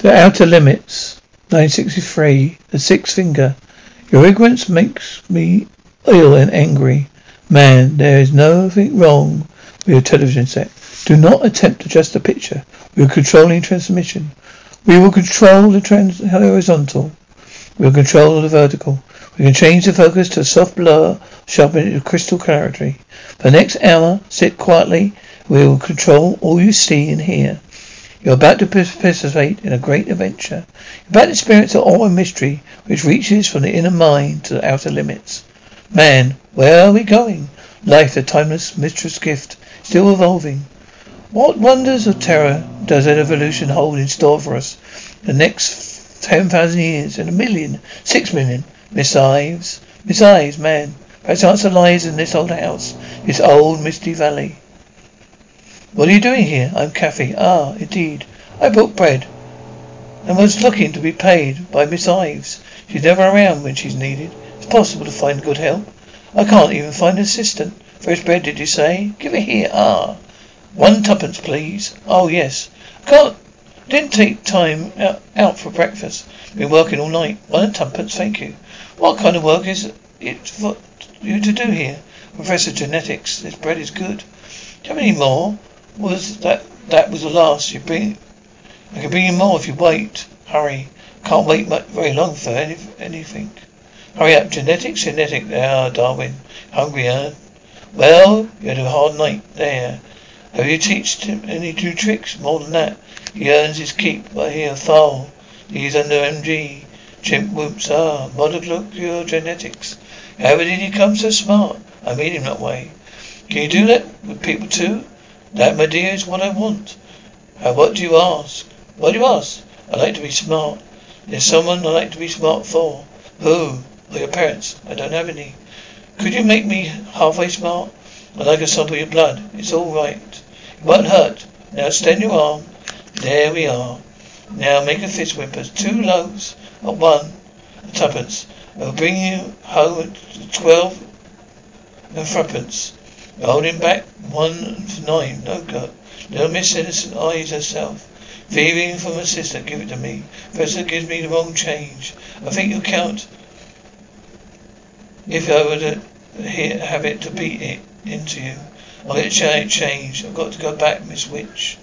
The Outer Limits, 963, The Sixth Finger. Your ignorance makes me ill and angry. Man, there is nothing wrong with your television set. Do not attempt to adjust the picture. We are controlling transmission. We will control the trans- horizontal. We will control the vertical. We can change the focus to a soft blur, sharpen it to crystal clarity. For the next hour, sit quietly. We will control all you see and hear. You're about to participate in a great adventure. You're about to experience an awe and mystery which reaches from the inner mind to the outer limits. Man, where are we going? Life, the timeless mistress gift, still evolving. What wonders of terror does evolution hold in store for us? The next ten thousand years, and a million, six million. Miss Ives, Miss Ives, man. Perhaps answer lies in this old house, this old misty valley. What are you doing here? I'm Kathy. Ah, indeed. I brought bread. And was looking to be paid by Miss Ives. She's never around when she's needed. It's possible to find good help. I can't even find an assistant. Fresh bread, did you say? Give it here. Ah. One tuppence, please. Oh, yes. I can't. Didn't take time out, for breakfast. Been working all night. One tuppence, thank you. What kind of work is it for you to do here? Professor Genetics. This bread is good. Do you have any more? Was that that was the last? You bring I can bring you more if you wait. Hurry. Can't wait much, very long for any, anything. Hurry up. Genetics, genetic. Ah, Darwin. Hungry, huh? Well, you had a hard night there. Have you teached him any new tricks? More than that. He earns his keep by here, foul. He's under MG. Chimp whoops. Ah, molecular genetics. How did he come so smart? I made him that way. Can you do that with people too? That, my dear, is what I want. Uh, what do you ask? What do you ask? I like to be smart. There's someone I like to be smart for. Who? Or your parents? I don't have any. Could you make me halfway smart? I'd like a sample of your blood. It's all right. It won't hurt. Now extend your arm. There we are. Now make a fist whimpers. Two loaves of one and twopence. I'll bring you home at twelve and threepence. Holding back one for nine. No good. Little Miss Innocent eyes herself. Thieving from her sister, give it to me. Professor gives me the wrong change. I think you count if I were to have it to beat it into you. I'll get a change. I've got to go back, Miss Witch.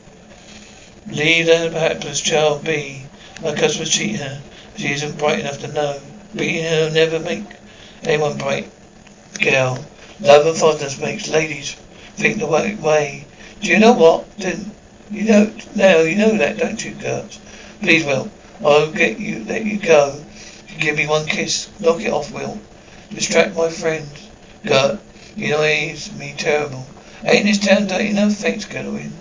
Leave that perhaps child be. My customers cheat her. She isn't bright enough to know. Beating her will never make anyone bright. Girl. Love and fondness makes ladies think the right way. Do you know what? Then you know now you know that, don't you, Gert? Please, Will. I'll get you let you go. Give me one kiss. Knock it off, Will. Distract my friend. Gert, you know he's me terrible. Ain't this town dirty enough? Thanks, Goodwin.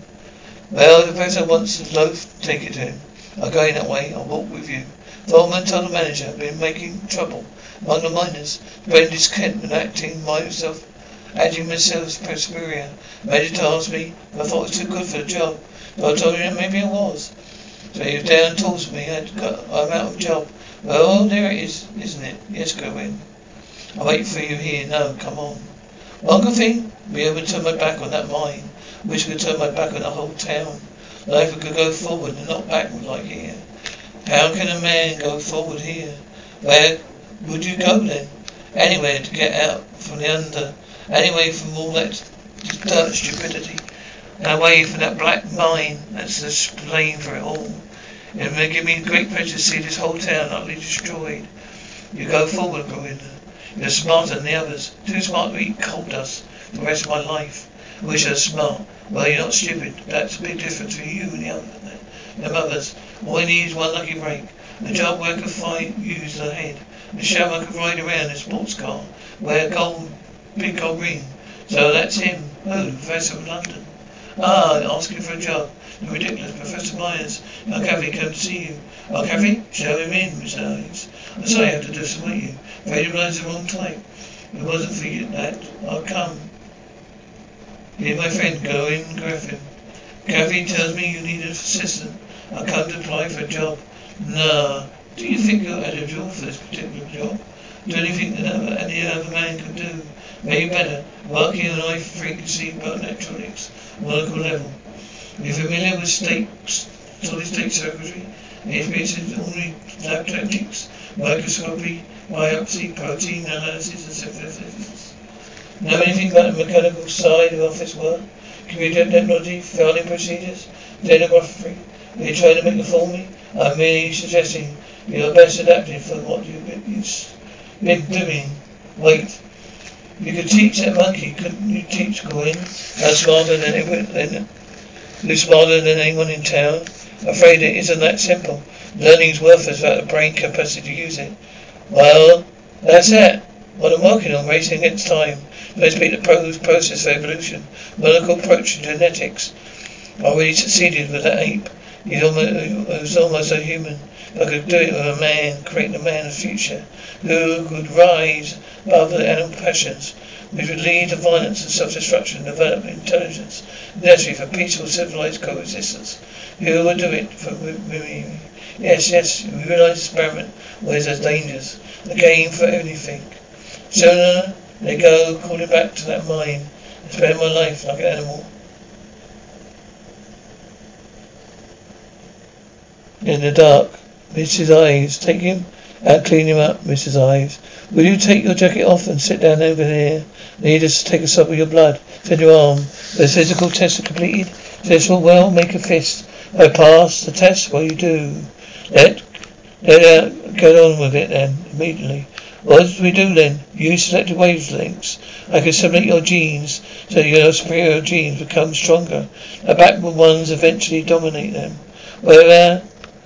Well, the professor wants a loaf, take it to him. I'm going that way. I'll walk with you. Foreman told the manager I've been making trouble among the miners. Bendis Kent and acting myself acting myself as superior. Manager asked me if I thought it was too good for the job. But I told him maybe it was. So he was down and talks to me. I'd got, I'm out of job. Well, oh, there it is, isn't it? Yes, go in. I'll wait for you here. No, come on. One good thing, be able to turn my back on that mine. Wish I could turn my back on the whole town. Life could go forward and not backward like here. How can a man go forward here? Where would you go then? Anywhere to get out from the under. Anyway from all that dirt stupidity. And away from that black mine. That's the blame for it all. It will give me great pleasure to see this whole town utterly destroyed. You go forward, Govinda. You're smarter than the others. Too smart to eat coal dust the rest of my life. I wish I was smart. Well, you're not stupid. That's a big difference between you and the other. Them mothers. All I need is one lucky break. A job could find, use the head. A I could ride around in a sports car. Wear gold, big gold ring. So that's him. Oh, Professor of London. Ah, asking for a job. The ridiculous Professor Myers. Now, Kathy, come to see you. Oh, Kathy, show him in, Miss Owens. I'm sorry I have to disappoint you. Afraid he realized the wrong type. It wasn't for you, that, I'll come. Here's my friend, Goin Griffin. Kathy tells me you need an assistant. Come to apply for a job. Nah. Do you think you're eligible for this particular job? Do anything that any other man could do? Maybe better. Working on high frequency electronics, molecular level. You're familiar with state solid state circuitry, HBS only lab techniques, microscopy, biopsy, protein analysis, and synthesis. Know anything about the mechanical side of office work? Computer technology, filing procedures, stenography? Are you trying to make a fool me? I'm merely suggesting you're best adapted for what you've been doing. Wait. You could teach that monkey, couldn't you teach Gwyn? How smarter than anyone, who's smarter than anyone in town? Afraid it isn't that simple. Learning's worthless without the brain capacity to use it. Well, that's it. What I'm working on, racing against time. Let's be the process of evolution. Molecular approach to genetics. I already succeeded with that ape. He's almost, was almost a human. I could do it with a man, creating a man of the future, who could rise above the animal passions, which would lead to violence and self-destruction, develop intelligence necessary for peaceful civilized coexistence. Who would do it for me? Yes, yes, we realize experiment always has dangers. The game for anything. Sooner they go calling back to that mind spend my life like an animal. In the dark, Mrs. Ives, take him out, clean him up, Mrs. Ives. Will you take your jacket off and sit down over there? I need us to take a swab of your blood. Send your arm. The physical test is completed. Test will well make a fist. I pass the test. Well, you do. Let let uh, get on with it then immediately. What do we do then? Use selected wavelengths. I can simulate your genes so your superior genes become stronger. The backward ones eventually dominate them. Wherever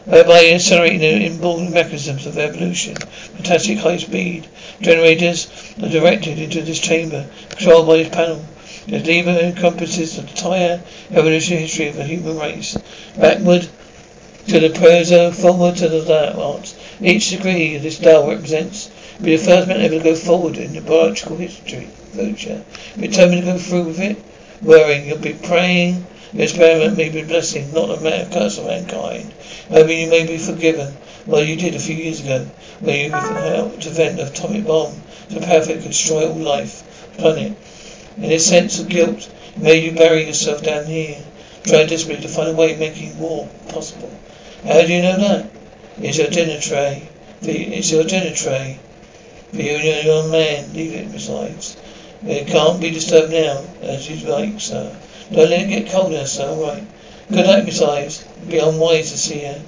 Uh, whereby accelerating the inborn mechanisms of evolution. Fantastic high speed generators are directed into this chamber, controlled by this panel. The lever encompasses the entire evolutionary history of the human race. Backward to the proso, forward to the layout. Each degree of this dial represents be the first man ever to go forward in the biological history, future. Determined to go through with it, worrying, you'll be praying, the experiment may be a blessing, not a curse of mankind. However, you may be forgiven. Well, you did a few years ago, when you helped to invent an atomic bomb to perfectly destroy all life, planet. In a sense of guilt, may you bury yourself down here, trying desperately to find a way of making war possible. How do you know that? It's your dinner tray. It's your dinner tray. For you and your young man, leave it besides. It can't be disturbed now, as you'd like, sir. Don't let it get colder, sir. All right. Good Miss Ives. It'd be unwise to see her.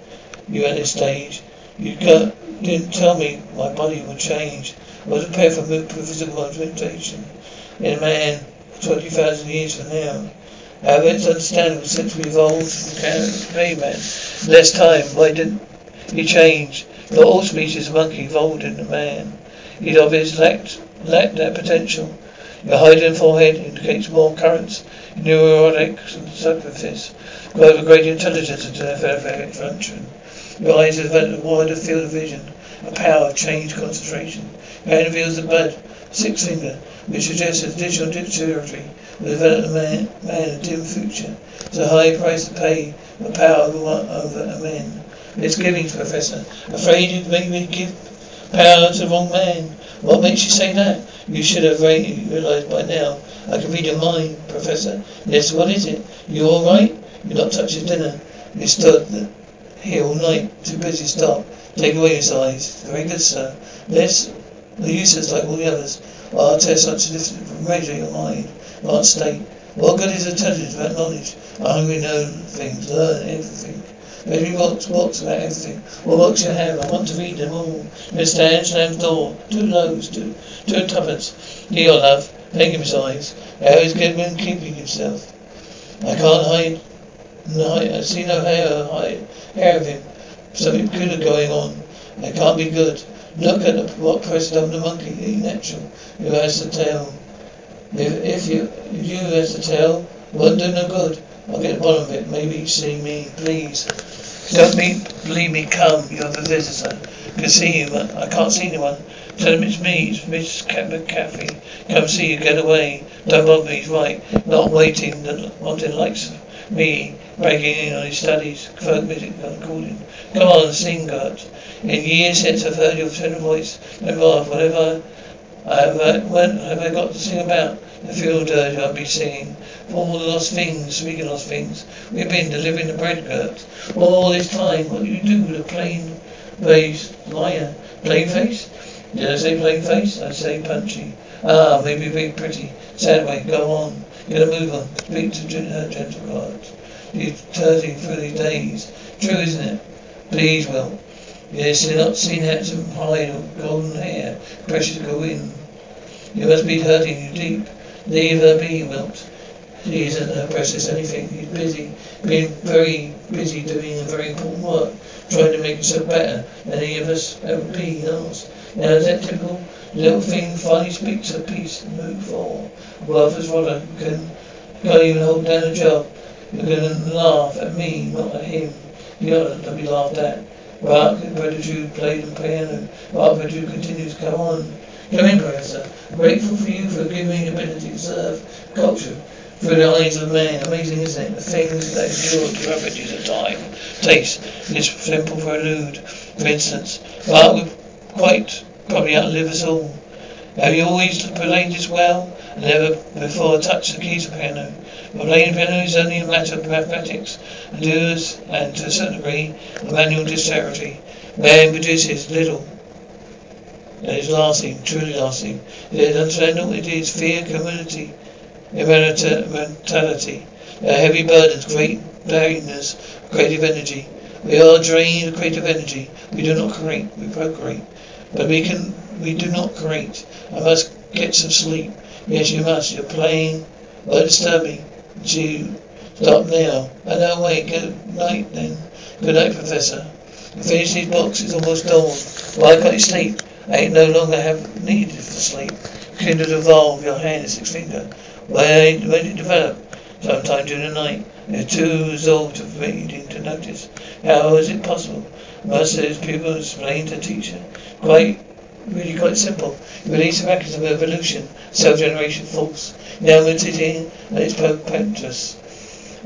You at this stage. You didn't tell me my body would change. I was prepared for physical mutation in a man twenty thousand years from now. However, it's understandable since we evolved from caveman. Less time. Why didn't he change? Not all species of monkey evolved into man. He'd obviously lacked, lacked that potential. Your hiding forehead indicates more currents neurotic surfaces, grow a great intelligence and therapeutic function. Your eyes have developed a wider field of vision, a power of change concentration. Your hand reveals the bud, six finger, which suggests additional dexterity will develop a man, man a dim future. It's a high price to pay for power over, over a man. It's giving, Professor. Afraid you make me give power to the wrong man. What makes you say that? You should have realized by now I can read your mind, Professor. Yes, what is it? You all right? You're not touching dinner. You stood here all night, too busy to stop. Take away his eyes. Very good, sir. This, the uses like all the others. Our tests are different from measure your mind, not state. What good is intelligence without knowledge? I hungry know things, learn everything. Every box, box about everything. What books you have, I want to read them all. Stan slams door. Two loaves, two, two tuppence. Dear love. You, besides. How is Goodman keeping himself? I can't hide. No, I see no hair, hide, hair of him. Something good going on. It can't be good. Look at the, what pressed on the monkey, the natural, who has the tail. If, if you you has the tail, won't do no good. I'll get the bottom of it. Maybe see me, please. Don't me, believe me, come. You're the visitor. Can see you, but I can't see anyone. Tell him it's me, it's Miss Cathy. Come see you, get away. Don't bother me, he's right. Not waiting, wanting likes me, breaking in on his studies, folk music recording. Come on, sing, God. In years since I've heard your tender voice, no laugh, whatever I have, uh, when have I got to sing about? Feel dirty, I'll be singing. For all the lost things, speaking lost things, we've been delivering the bread goods. All this time, what do you do with a plain face liar? Plain face? Did I say plain face? I say punchy. Ah, maybe very pretty. Sad way, go on. Get a move on. Speak to her gentle God. She's turning through these days. True, isn't it? Please, Will. Yes, you're not seen handsome hide or golden hair. Precious go in. You must be hurting you deep. Leave her be, Wilt. Isn't her precious anything. He's busy, being very busy doing a very important work, trying to make himself better than any of us ever be else. Now that typical? Little thing finally speaks her piece and move forward. Worthless rodder can can't even hold down a job. You're gonna laugh at me, not at him. You ought to be laughed at. But Bertucci played the piano. But Bertucci continues to go on. In, Professor. I'm grateful for you for giving ability to serve culture through the eyes of man. Amazing, isn't it? The things that endure to averages of time. Taste. It's simple for a lewd, for instance. But we quite probably outlive us all. Have you always played this well? Never before touched the keys of piano. But playing piano is only a matter of mathematics, and does, and to a certain degree, of manual dexterity. Man produces little is lasting, truly lasting. It is understandable, it is fear, community, immortality. Are heavy burdens, great barrenness, creative energy. We are drained of creative energy. We do not create, we procreate. But we can, we do not create. I must get some sleep. Yes, you must. You're playing. Won't disturb me. Stop now. I know, wait. Good night then. Good night, Professor. I finished these. It's almost dawn. Why can't you sleep? I no longer have need for sleep. Can to evolve your hand and six finger. When, when it develop? Sometime during the night. They're too absorbed to reading to notice. How is it possible? Most of these people explain to teacher. Quite, really quite simple. You release the mechanism of evolution, self-generation force. Now meditating and it's perpetuous.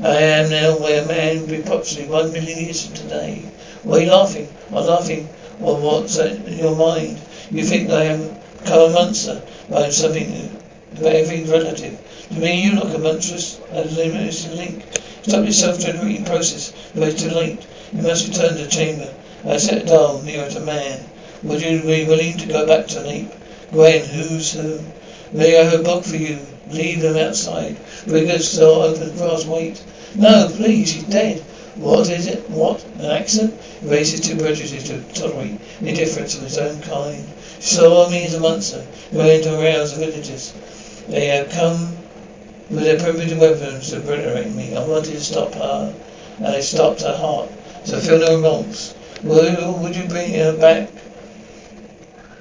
I am now where man will be approximately one million years from today. Why are you laughing? I'm laughing. Well, what's in your mind? You think I am become a monster by something everything's relative. To me you look a monstrous a limited link. Stop your self generating process. But it's too late. You must return to the chamber. I set down nearer to man. Would you be willing to go back to ape? Gwen, who's who? May I have a book for you? Leave them outside. Riggers still open the grass wait. No, please, she's dead. What is it? What? An accent? Raises two prejudices to tolerate indifference of his own kind. So me as a monster, going to arouse the villagers. They have come with their primitive weapons to obliterate me. I wanted to stop her, and I stopped her heart. So feel no remorse. Would, would you bring her back?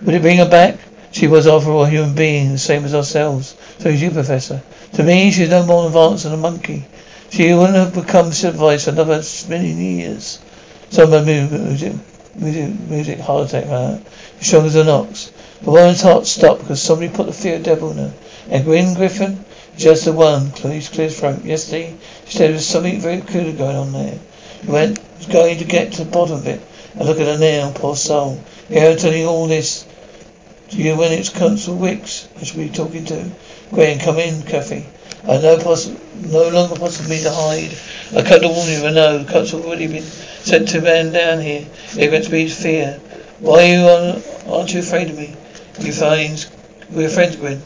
Would you bring her back? She was, after all, a human being, the same as ourselves. So is you, Professor. To me, she's no more advanced than a monkey. She wouldn't have become civilized for another million years. So my music, music, music, heart attack, man. Strong as an ox. The woman's heart stopped because somebody put the fear of devil in her. And Griffin, just the one, please clear his throat. Yesterday, she said there was something very peculiar going on there. He went, going to get to the bottom of it. And look at her now, poor soul. Here I'm telling all this to you when it's Consul Wicks I should be talking to. Gwen, come in, Kathy. I know poss- no longer possible to hide. I cut the warning you, no. Cuts already been sent to man down here. Ignorance breeds fear. Why you aren't, aren't you afraid of me? You find we're friends, Gwen.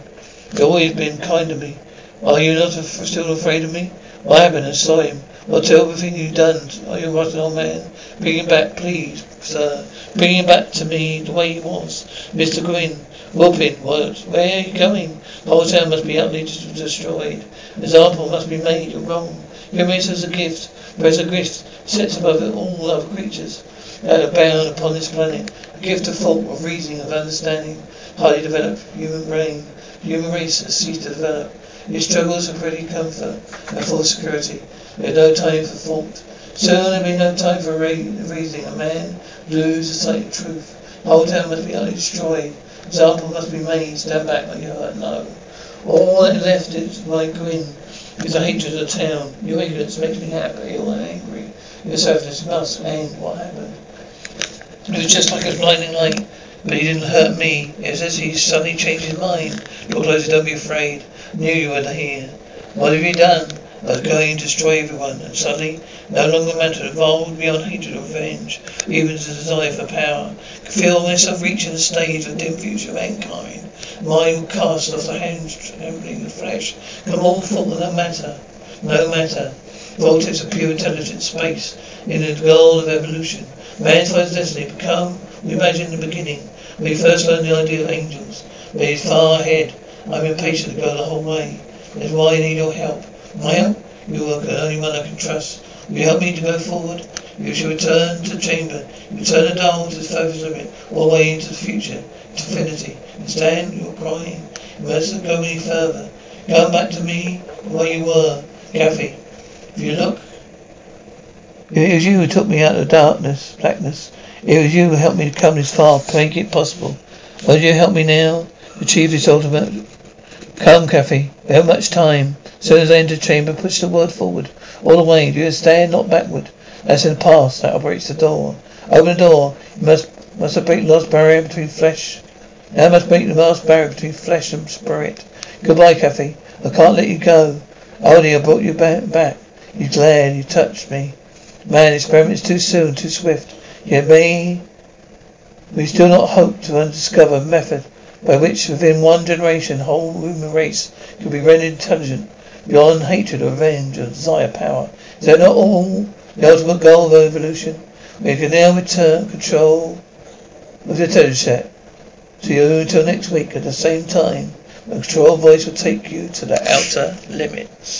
You've always been kind to me. Are you not still afraid of me? I saw him. Well, tell everything you've done. Are you rotten old man? Bring him back, please, sir. Bring him back to me the way he was. Mr. Gwyn. Whooping, what? Where are you going? The whole town must be utterly destroyed. Example must be made. You're wrong. Give me as a gift. There's a gift sits above all other creatures that are bound upon this planet. A gift of thought, of reasoning, of understanding. Highly developed human brain. Human race has ceased to develop. It struggles for pretty comfort and full security. There's no time for thought. Soon there'll be no time for reasoning. A man lose the sight of truth. The whole town must be destroyed. Example must be made. Stand back like you heard. No. All that left is my grin. Is a hatred of the town. Your ignorance makes me happy or angry. Your selfless must end what happened. It was just like a blinding light. But he didn't hurt me. It was as he suddenly changed his mind. You're closer, don't be afraid. Knew you were here. What have you done? I was going to destroy everyone, and suddenly, no longer matter, evolved beyond hatred or revenge, even the desire for power. I could feel myself reaching the stage of the dim future of mankind. Mind cast off the hands, trembling the flesh. Come all forth, no matter, no matter. Vortex of pure intelligence, space, in the goal of evolution. Man's first destiny become, we imagine the beginning, we first learned the idea of angels. But he's far ahead. I'm impatient to go the whole way. That's why I need your help. Maya, you are the only one I can trust. Will you help me to go forward? You shall return to the chamber. You turn the dial to the furthest limit, all the way into the future, into infinity. Understand? You are crying. You mustn't go any further. Come back to me where you were, Kathy. If you look, it was you who took me out of darkness, blackness. It was you who helped me to come this far, make it possible. Will you help me now? Achieve this ultimate. Come, Kathy. We have much time. Soon as I enter the chamber, push the word forward. All the way. Do you understand? Not backward. That's in the past. That operates the door. Open the door. You must must break the last barrier between flesh. Now must break the last barrier between flesh and spirit. Goodbye, Kathy. I can't let you go. Aldi, I brought you back. You glared. You touched me. Man, experiment's too soon, too swift. Yet me, we still not hope to undiscover method by which within one generation whole human race could be rendered intelligent beyond hatred or revenge or desire power. Is that not all the ultimate goal of evolution? We can now return control of the intelligence. See you until next week at the same time. The control voice will take you to the outer limits.